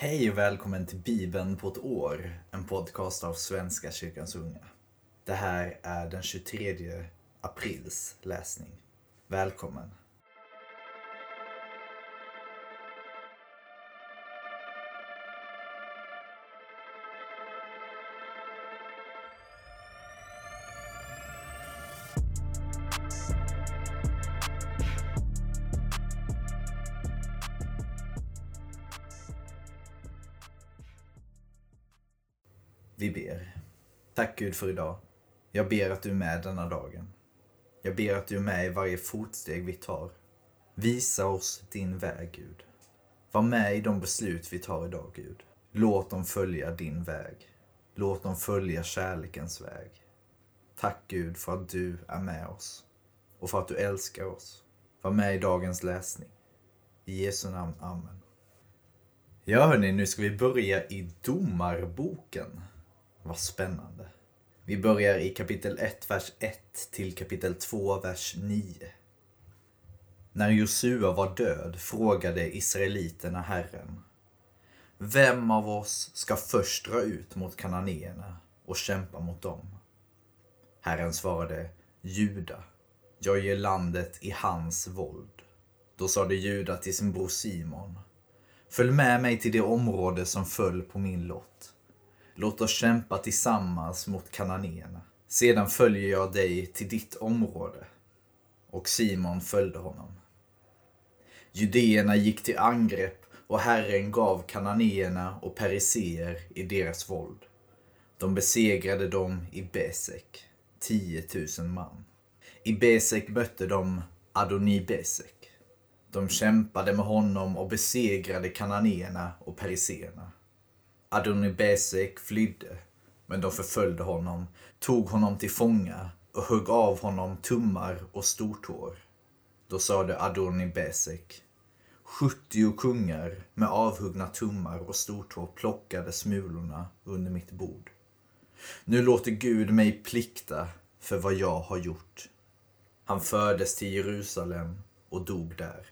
Hej och välkommen till Bibeln på ett år, en podcast av Svenska kyrkans unga. Det här är den 23 aprils läsning. Välkommen! Tack Gud för idag. Jag ber att du är med denna dagen. Jag ber att du är med i varje fotsteg vi tar. Visa oss din väg, Gud. Var med i de beslut vi tar idag, Gud. Låt dem följa din väg. Låt dem följa kärlekens väg. Tack Gud för att du är med oss och för att du älskar oss. Var med i dagens läsning. I Jesu namn, Amen. Ja hörni, nu ska vi börja i Domarboken. Vad spännande. Vi börjar i kapitel 1, vers 1 till kapitel 2, vers 9. När Josua var död frågade israeliterna Herren. Vem av oss ska först dra ut mot kananéerna och kämpa mot dem? Herren svarade Juda. Jag ger landet i hans våld. Då sade Juda till sin bror Simon. Följ med mig till det område som föll på min lott. Låt oss kämpa tillsammans mot kananéerna. Sedan följer jag dig till ditt område. Och Simon följde honom. Judéerna gick till angrepp och Herren gav kananéerna och periseer i deras våld. De besegrade dem i Besek, 10 000 man. I Besek mötte de Adoni Besek. De kämpade med honom och besegrade kananéerna och periseerna. Adonibesek flydde, men de förföljde honom, tog honom till fånga och högg av honom tummar och stortår. Då sade Adonibesek, 70 kungar med avhuggna tummar och stortår plockade smulorna under mitt bord. Nu låter Gud mig plikta för vad jag har gjort. Han fördes till Jerusalem och dog där.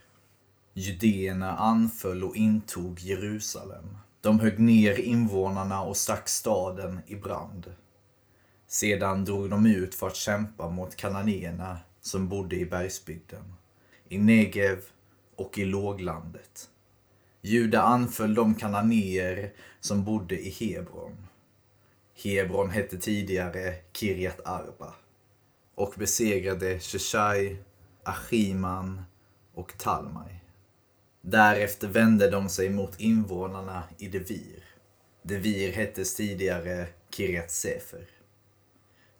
Judéerna anföll och intog Jerusalem. De högg ner invånarna och stack staden i brand. Sedan drog de ut för att kämpa mot kananéerna som bodde i bergsbygden, i Negev och i låglandet. Juda anföll de kananéer som bodde i Hebron. Hebron hette tidigare Kirjat Arba och besegrade Sheshai, Achiman och Talmai. Därefter vände de sig mot invånarna i Devir. Devir hettes tidigare Kirjat Sefer.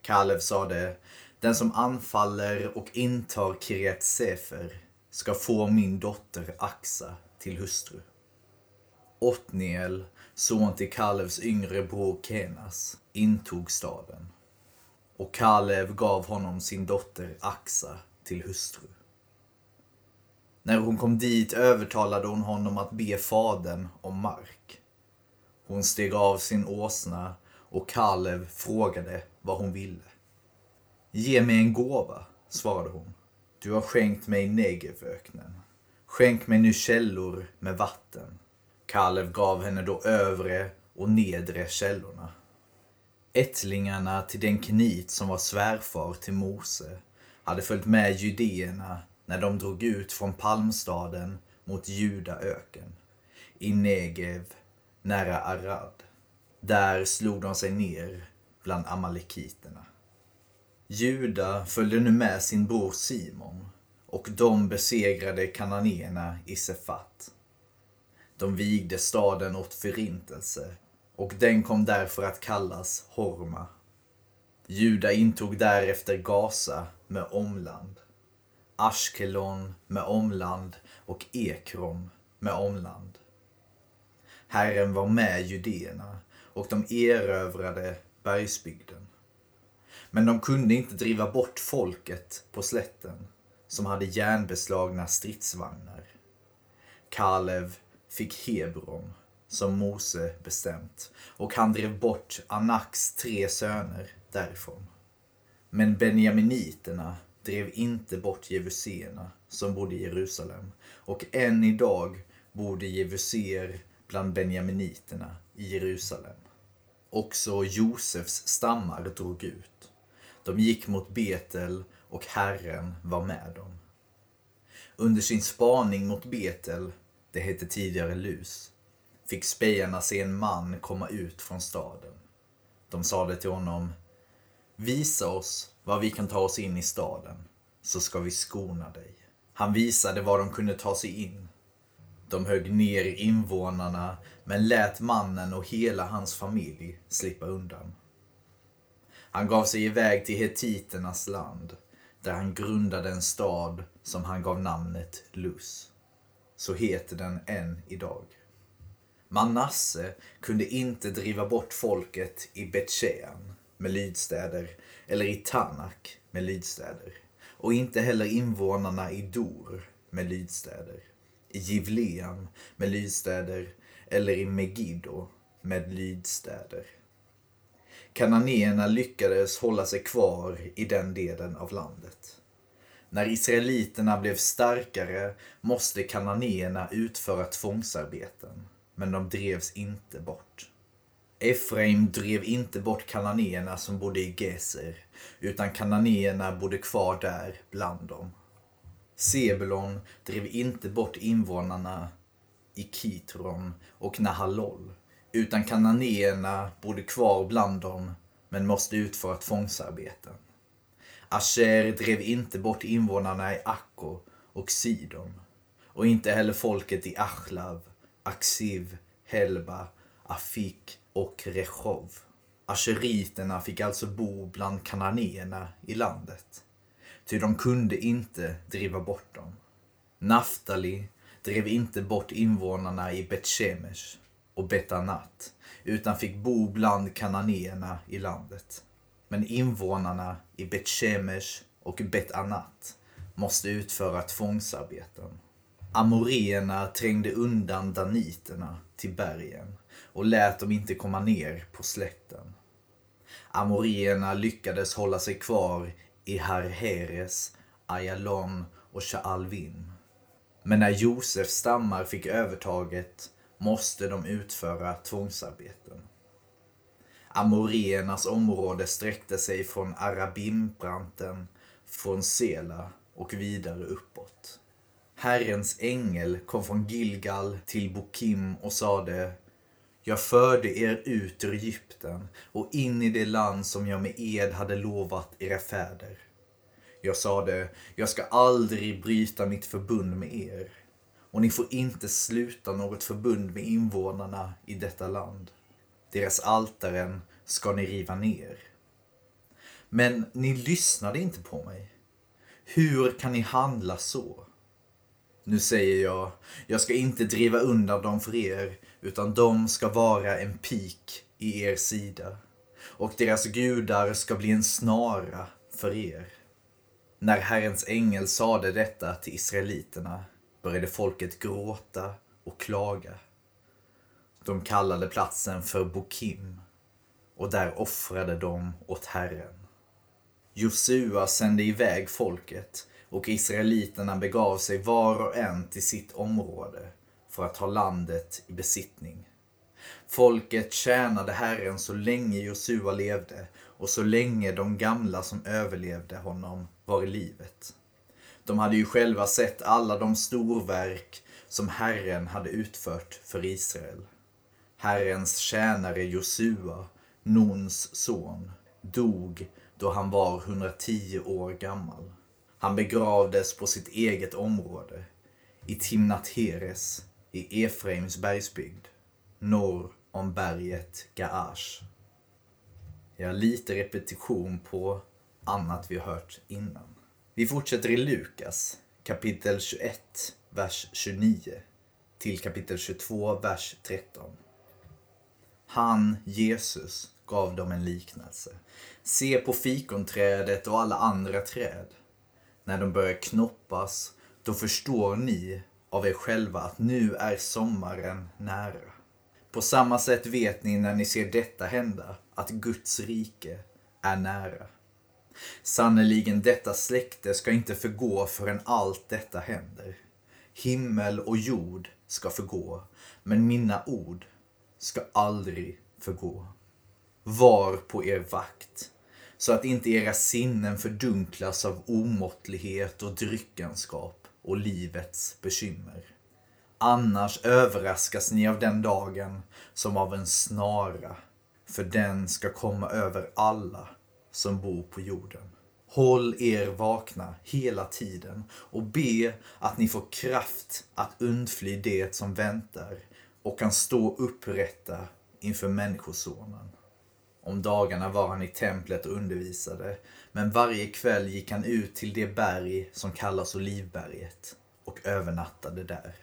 Kalev sade, den som anfaller och intar Kirjat Sefer ska få min dotter Axa till hustru. Otniel, son till Kalevs yngre bror Kenas, intog staden. Och Kalev gav honom sin dotter Axa till hustru. När hon kom dit övertalade hon honom att be fadern om mark. Hon steg av sin åsna och Kalev frågade vad hon ville. Ge mig en gåva, svarade hon. Du har skänkt mig Negevöknen. Skänk mig nu källor med vatten. Kalev gav henne då övre och nedre källorna. Ättlingarna till den knit som var svärfar till Mose hade följt med judéerna när de drog ut från palmstaden mot Judaöken, i Negev, nära Arad. Där slog de sig ner bland amalekiterna. Juda följde nu med sin bror Simon och de besegrade kananéerna i Sefat. De vigde staden åt förintelse och den kom därför att kallas Horma. Juda intog därefter Gaza med omland. Ashkelon med omland och Ekrom med omland. Herren var med judéerna och de erövrade bergsbygden. Men de kunde inte driva bort folket på slätten som hade järnbeslagna stridsvagnar. Kalev fick Hebron som Mose bestämt och han drev bort Anaks tre söner därifrån. Men benjaminiterna drev inte bort jevuséerna som bodde i Jerusalem och än idag bodde jevuséer bland benjaminiterna i Jerusalem. Också Josefs stammar drog ut. De gick mot Betel och Herren var med dem. Under sin spaning mot Betel, det hette tidigare Lus, fick spejarna se en man komma ut från staden. De sade till honom, visa oss var vi kan ta oss in i staden, så ska vi skona dig. Han visade var de kunde ta sig in. De högg ner invånarna, men lät mannen och hela hans familj slippa undan. Han gav sig iväg till hetiternas land, där han grundade en stad som han gav namnet Lus. Så heter den än idag. Manasse kunde inte driva bort folket i Betjean med lydstäder eller i Tanak med lydstäder och inte heller invånarna i Dor med lydstäder, i Givleam med lydstäder eller i Megiddo med lydstäder. Kananéerna lyckades hålla sig kvar i den delen av landet. När israeliterna blev starkare måste kananéerna utföra tvångsarbeten, men de drevs inte bort. Efraim drev inte bort kananéerna som bodde i Geser, utan kananéerna bodde kvar där bland dem. Sebulon drev inte bort invånarna i Kitron och Nahalol, utan kananéerna bodde kvar bland dem men måste utföra tvångsarbeten. Asher drev inte bort invånarna i Akko och Sidon och inte heller folket i Achlav, Aksiv, Helba, Afik och Rechov. Asheriterna fick alltså bo bland kananéerna i landet, ty de kunde inte driva bort dem. Naftali drev inte bort invånarna i Betshemesh och Betanat, utan fick bo bland kananéerna i landet. Men invånarna i Betshemesh och Betanat måste utföra tvångsarbeten. Amoreerna trängde undan daniterna till bergen och lät dem inte komma ner på slätten. Amoreerna lyckades hålla sig kvar i Harheres, Ayalon och Shaalvim. Men när Josefs stammar fick övertaget måste de utföra tvångsarbeten. Amoreernas område sträckte sig från Arabimbranten, från Sela och vidare uppåt. Herrens ängel kom från Gilgal till Bokim och sade jag förde er ut ur Egypten och in i det land som jag med ed hade lovat era fäder. Jag sade, jag ska aldrig bryta mitt förbund med er och ni får inte sluta något förbund med invånarna i detta land. Deras altaren ska ni riva ner. Men ni lyssnade inte på mig. Hur kan ni handla så? Nu säger jag, jag ska inte driva undan dem för er, utan de ska vara en pik i er sida. Och deras gudar ska bli en snara för er. När Herrens ängel sade detta till israeliterna började folket gråta och klaga. De kallade platsen för Bokim och där offrade de åt Herren. Josua sände iväg folket och israeliterna begav sig var och en till sitt område för att ta landet i besittning. Folket tjänade Herren så länge Josua levde och så länge de gamla som överlevde honom var i livet. De hade ju själva sett alla de storverk som Herren hade utfört för Israel. Herrens tjänare Josua, Nons son, dog då han var 110 år gammal. Han begravdes på sitt eget område, i Timnat Heres, i Efraims bergsbygd, norr om berget Gaash. Jag har lite repetition på annat vi har hört innan. Vi fortsätter i Lukas, kapitel 21, vers 29 till kapitel 22, vers 13. Han, Jesus, gav dem en liknelse. Se på fikonträdet och alla andra träd. När de börjar knoppas, då förstår ni av er själva att nu är sommaren nära. På samma sätt vet ni när ni ser detta hända, att Guds rike är nära. Sannerligen, detta släkte ska inte förgå förrän allt detta händer. himmel och jord ska förgå, men mina ord ska aldrig förgå. Var på er vakt, så att inte era sinnen fördunklas av omåttlighet och dryckenskap och livets bekymmer. Annars överraskas ni av den dagen som av en snara, för den ska komma över alla som bor på jorden. Håll er vakna hela tiden och be att ni får kraft att undfly det som väntar och kan stå upprätta inför Människosonen. Om dagarna var han i templet och undervisade, men varje kväll gick han ut till det berg som kallas Olivberget och övernattade där.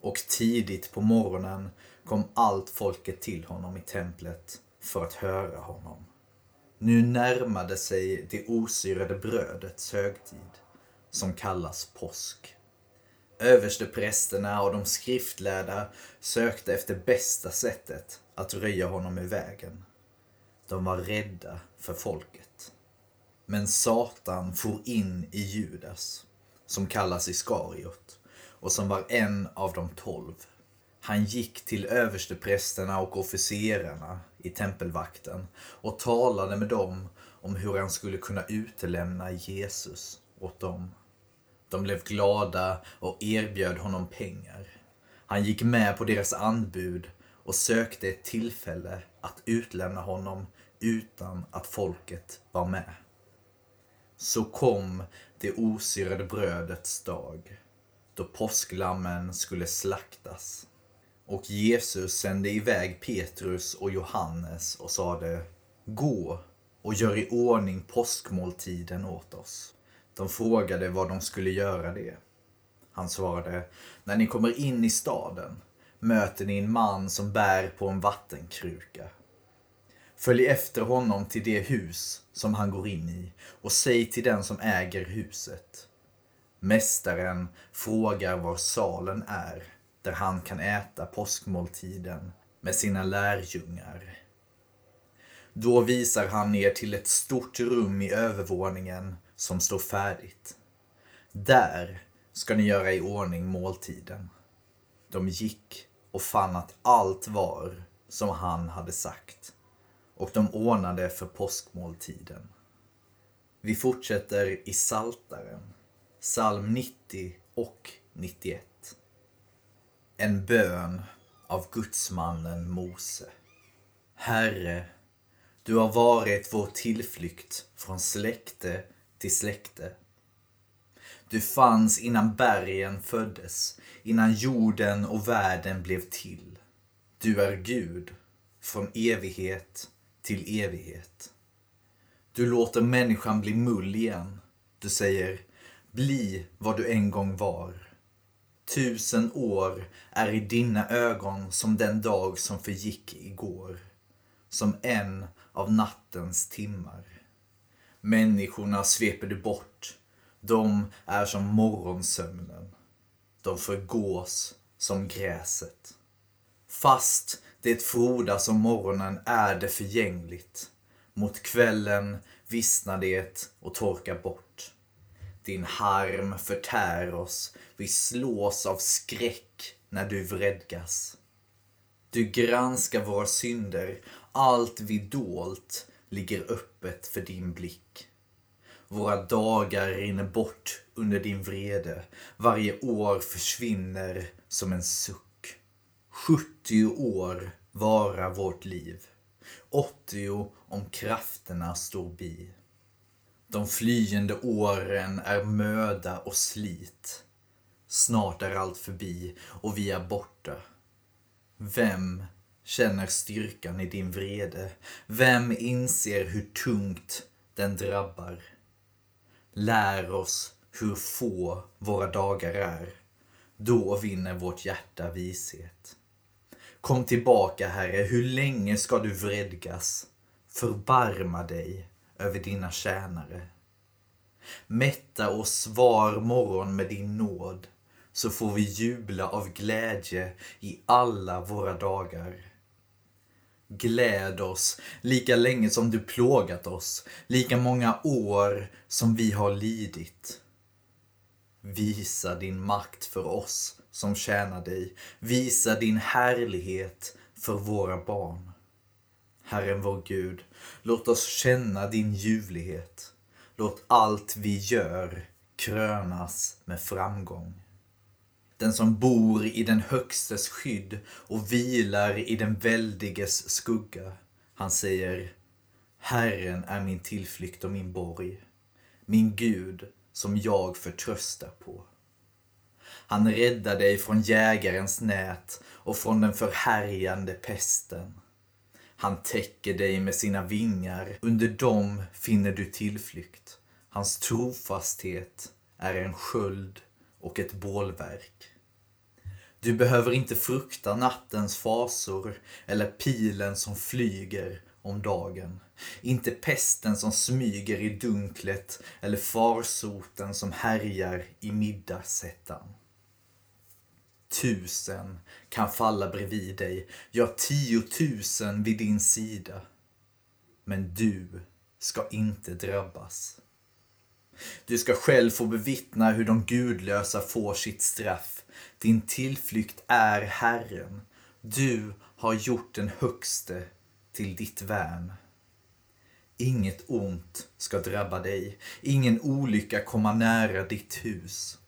Och tidigt på morgonen kom allt folket till honom i templet för att höra honom. Nu närmade sig det osyrade brödets högtid, som kallas påsk. Översteprästerna och de skriftlärda sökte efter bästa sättet att röja honom i vägen. De var rädda för folket. Men Satan for in i Judas, som kallas Iskariot, och som var en av de tolv. Han gick till översteprästerna och officerarna i tempelvakten och talade med dem om hur han skulle kunna utelämna Jesus åt dem. De blev glada och erbjöd honom pengar. Han gick med på deras anbud och sökte ett tillfälle att utlämna honom utan att folket var med. Så kom det osyrade brödets dag, då påsklammen skulle slaktas. Och Jesus sände iväg Petrus och Johannes och sade Gå och gör i ordning påskmåltiden åt oss. De frågade vad de skulle göra det. Han svarade När ni kommer in i staden möter ni en man som bär på en vattenkruka. Följ efter honom till det hus som han går in i och säg till den som äger huset. Mästaren frågar var salen är där han kan äta påskmåltiden med sina lärjungar. Då visar han er till ett stort rum i övervåningen som står färdigt. Där ska ni göra i ordning måltiden. De gick och fann att allt var som han hade sagt och de ordnade för påskmåltiden. Vi fortsätter i Saltaren, psalm 90 och 91. En bön av gudsmannen Mose. Herre, du har varit vår tillflykt från släkte till släkte. Du fanns innan bergen föddes, innan jorden och världen blev till. Du är Gud från evighet till evighet. Du låter människan bli mull igen. Du säger, bli vad du en gång var. Tusen år är i dina ögon som den dag som förgick igår. Som en av nattens timmar. Människorna sveper du bort. De är som morgonsömnen. De förgås som gräset. Fast det frodas om morgonen är det förgängligt. Mot kvällen vissnar det och torkar bort. Din harm förtär oss, vi slås av skräck när du vredgas. Du granskar våra synder, allt vi dolt ligger öppet för din blick. Våra dagar rinner bort under din vrede, varje år försvinner som en suck. 70 år vara vårt liv, 80 om krafterna står bi. De flyende åren är möda och slit. Snart är allt förbi och vi är borta. Vem känner styrkan i din vrede? Vem inser hur tungt den drabbar? Lär oss hur få våra dagar är. Då vinner vårt hjärta vishet. Kom tillbaka, Herre, hur länge ska du vredgas? Förbarma dig över dina tjänare. Mätta oss var morgon med din nåd, så får vi jubla av glädje i alla våra dagar. Gläd oss lika länge som du plågat oss, lika många år som vi har lidit. Visa din makt för oss som tjänar dig. Visa din härlighet för våra barn. Herren vår Gud, låt oss känna din ljuvlighet. Låt allt vi gör krönas med framgång. Den som bor i den högstes skydd och vilar i den väldiges skugga. Han säger Herren är min tillflykt och min borg, min Gud som jag förtröstar på. Han räddar dig från jägarens nät och från den förhärjande pesten. Han täcker dig med sina vingar, under dem finner du tillflykt. Hans trofasthet är en sköld och ett bålverk. Du behöver inte frukta nattens fasor eller pilen som flyger om dagen. Inte pesten som smyger i dunklet eller farsoten som härjar i middagshettan. Tusen kan falla bredvid dig, ja tiotusen vid din sida. Men du ska inte drabbas. Du ska själv få bevittna hur de gudlösa får sitt straff. Din tillflykt är Herren. Du har gjort den högste till ditt värn. Inget ont ska drabba dig, ingen olycka komma nära ditt hus.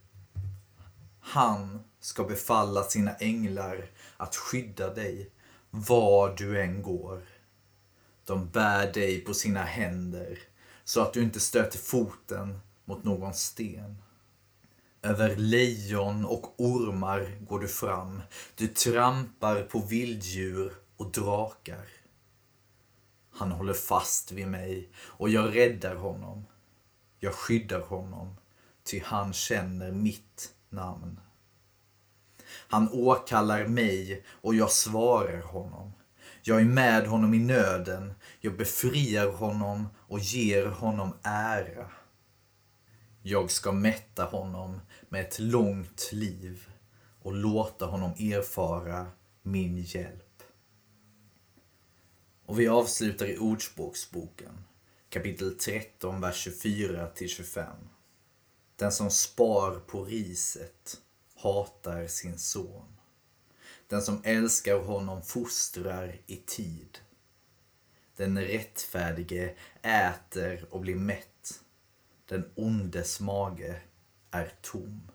Han ska befalla sina änglar att skydda dig var du än går. De bär dig på sina händer så att du inte stöter foten mot någon sten. Över lejon och ormar går du fram. Du trampar på vilddjur och drakar. Han håller fast vid mig och jag räddar honom. Jag skyddar honom, ty han känner mitt namn. Han åkallar mig och jag svarar honom. Jag är med honom i nöden, jag befriar honom och ger honom ära. Jag ska mätta honom med ett långt liv och låta honom erfara min hjälp. Och vi avslutar i Ordspråksboken, kapitel 13, vers 24 till 25. Den som spar på riset hatar sin son. Den som älskar honom fostrar i tid. Den rättfärdige äter och blir mätt. Den ondes mage är tom.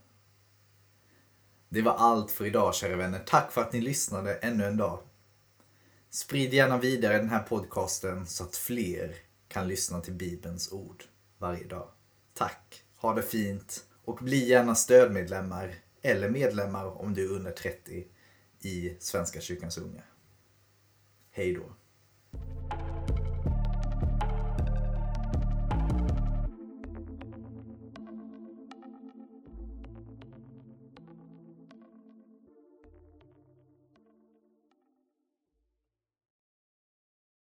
Det var allt för idag kära vänner. Tack för att ni lyssnade ännu en dag. Sprid gärna vidare den här podcasten så att fler kan lyssna till Bibelns ord varje dag. Tack, ha det fint och bli gärna stödmedlemmar eller medlemmar om du är under 30 i Svenska kyrkans unga. Hej då!